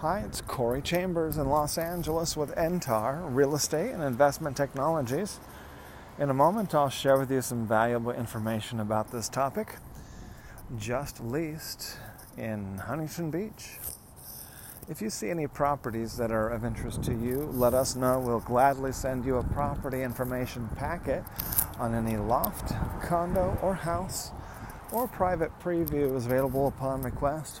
Hi, it's Corey Chambers in Los Angeles with NTAR Real Estate and Investment Technologies. In a moment, I'll share with you some valuable information about this topic. Just leased in Huntington Beach. If you see any properties that are of interest to you, let us know. We'll gladly send you a property information packet on any loft, condo, or house, or private preview is available upon request.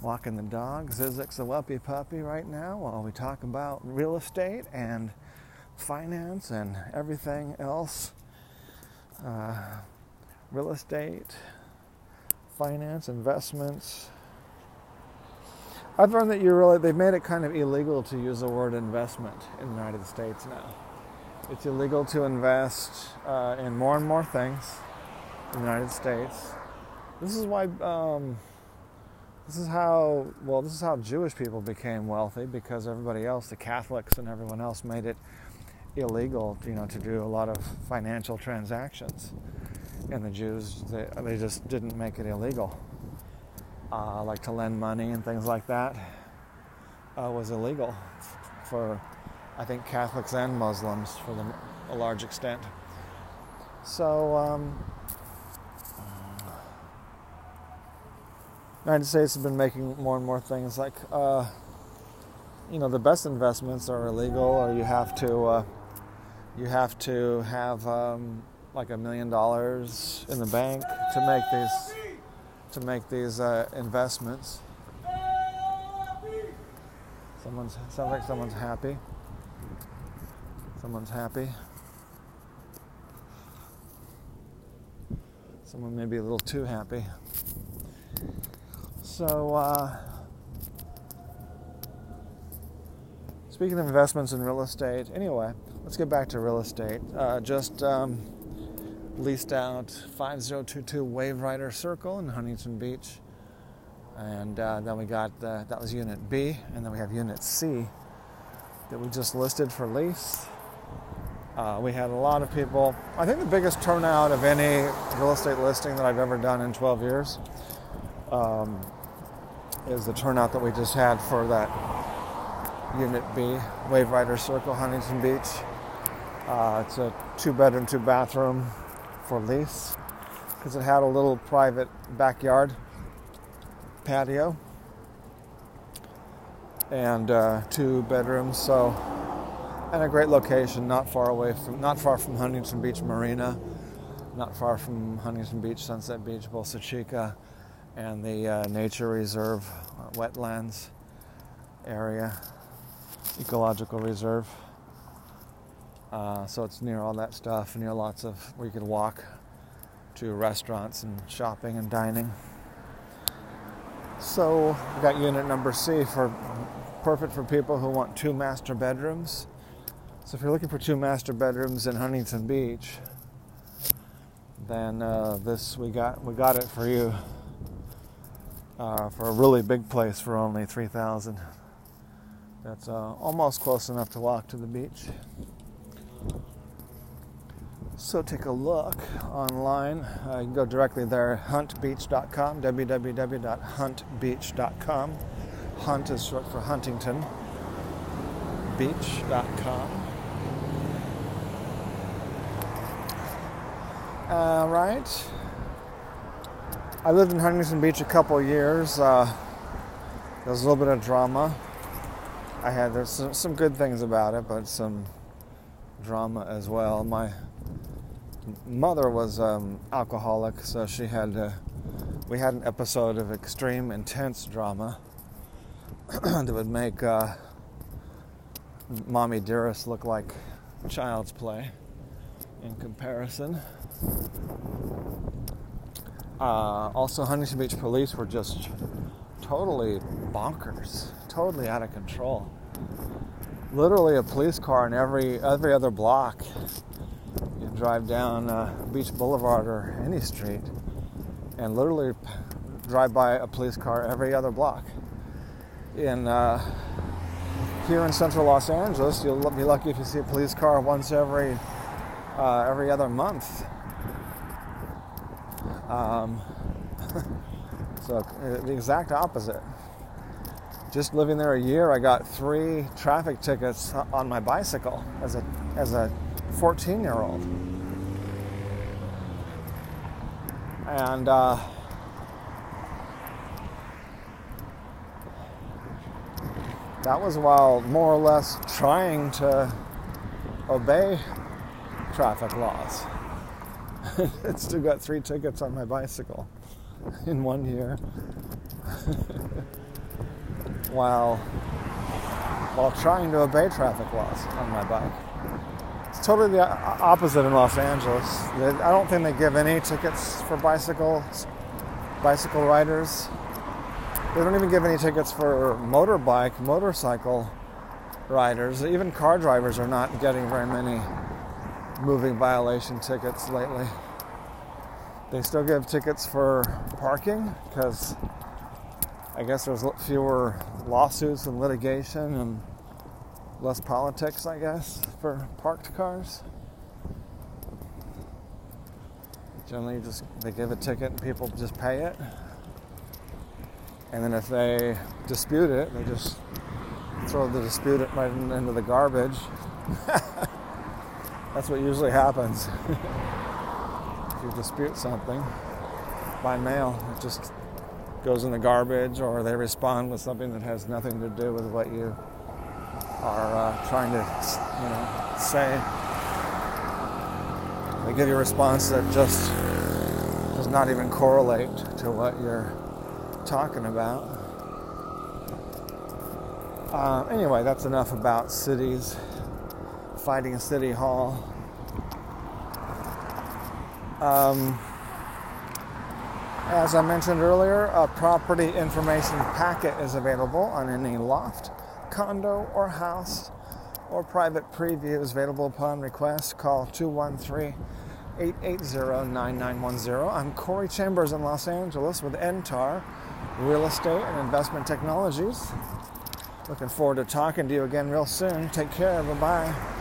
Walking the dog. Zizek's a whelpy puppy right now while we talk about real estate and finance and everything else. Uh, real estate, finance, investments. I've learned that you really they've made it kind of illegal to use the word investment in the United States now. It's illegal to invest uh, in more and more things in the United States. This is why um, this is how, well, this is how Jewish people became wealthy because everybody else, the Catholics and everyone else, made it illegal, you know, to do a lot of financial transactions. And the Jews, they, they just didn't make it illegal. Uh, like to lend money and things like that uh, was illegal for, I think, Catholics and Muslims for the, a large extent. So, um, United States has been making more and more things like, uh, you know, the best investments are illegal, or you have to, uh, you have to have um, like a million dollars in the bank to make these, to make these uh, investments. Someone's sounds like someone's happy. Someone's happy. Someone may be a little too happy. So, uh, speaking of investments in real estate, anyway, let's get back to real estate. Uh, just um, leased out 5022 Wave Rider Circle in Huntington Beach. And uh, then we got the, that was Unit B, and then we have Unit C that we just listed for lease. Uh, we had a lot of people. I think the biggest turnout of any real estate listing that I've ever done in 12 years. Um, is the turnout that we just had for that Unit B, Wave Rider Circle, Huntington Beach. Uh, it's a two bedroom, two bathroom for lease because it had a little private backyard patio and uh, two bedrooms. So, and a great location, not far away from, not far from Huntington Beach Marina, not far from Huntington Beach, Sunset Beach, Bolsa Chica and the uh, nature reserve uh, wetlands area, ecological reserve. Uh, so it's near all that stuff, near lots of where you could walk to restaurants and shopping and dining. So we got unit number C for perfect for people who want two master bedrooms. So if you're looking for two master bedrooms in Huntington Beach, then uh, this we got we got it for you uh, for a really big place for only 3000 That's uh, almost close enough to walk to the beach. So take a look online. Uh, you can go directly there, huntbeach.com, www.huntbeach.com. Hunt is short for Huntington. Beach.com. All right. I lived in Huntington Beach a couple years. Uh, there was a little bit of drama. I had there's some, some good things about it, but some drama as well. My mother was um, alcoholic, so she had uh, we had an episode of extreme, intense drama that would make uh, Mommy Dearest look like child's play in comparison. Uh, also, Huntington Beach police were just totally bonkers, totally out of control. literally a police car in every every other block. You drive down uh, Beach Boulevard or any street, and literally drive by a police car every other block. In uh, here in central Los Angeles, you'll be lucky if you see a police car once every uh, every other month. Um, so uh, the exact opposite. Just living there a year, I got three traffic tickets on my bicycle as a as a 14 year old, and. Uh, that was while more or less trying to obey traffic laws. I still got three tickets on my bicycle in one year. while while trying to obey traffic laws on my bike. It's totally the opposite in Los Angeles. I don't think they give any tickets for bicycles, bicycle riders. They don't even give any tickets for motorbike, motorcycle riders. Even car drivers are not getting very many moving violation tickets lately. They still give tickets for parking because I guess there's fewer lawsuits and litigation and less politics, I guess, for parked cars. Generally, just they give a ticket and people just pay it. And then if they dispute it, they just throw the dispute right into the garbage. That's what usually happens. dispute something by mail, it just goes in the garbage, or they respond with something that has nothing to do with what you are uh, trying to, you know, say. They give you a response that just does not even correlate to what you're talking about. Uh, anyway, that's enough about cities, fighting City Hall. Um, as I mentioned earlier, a property information packet is available on any loft, condo, or house, or private preview is available upon request. Call 213 880 9910. I'm Corey Chambers in Los Angeles with NTAR real estate and investment technologies. Looking forward to talking to you again real soon. Take care. Bye bye.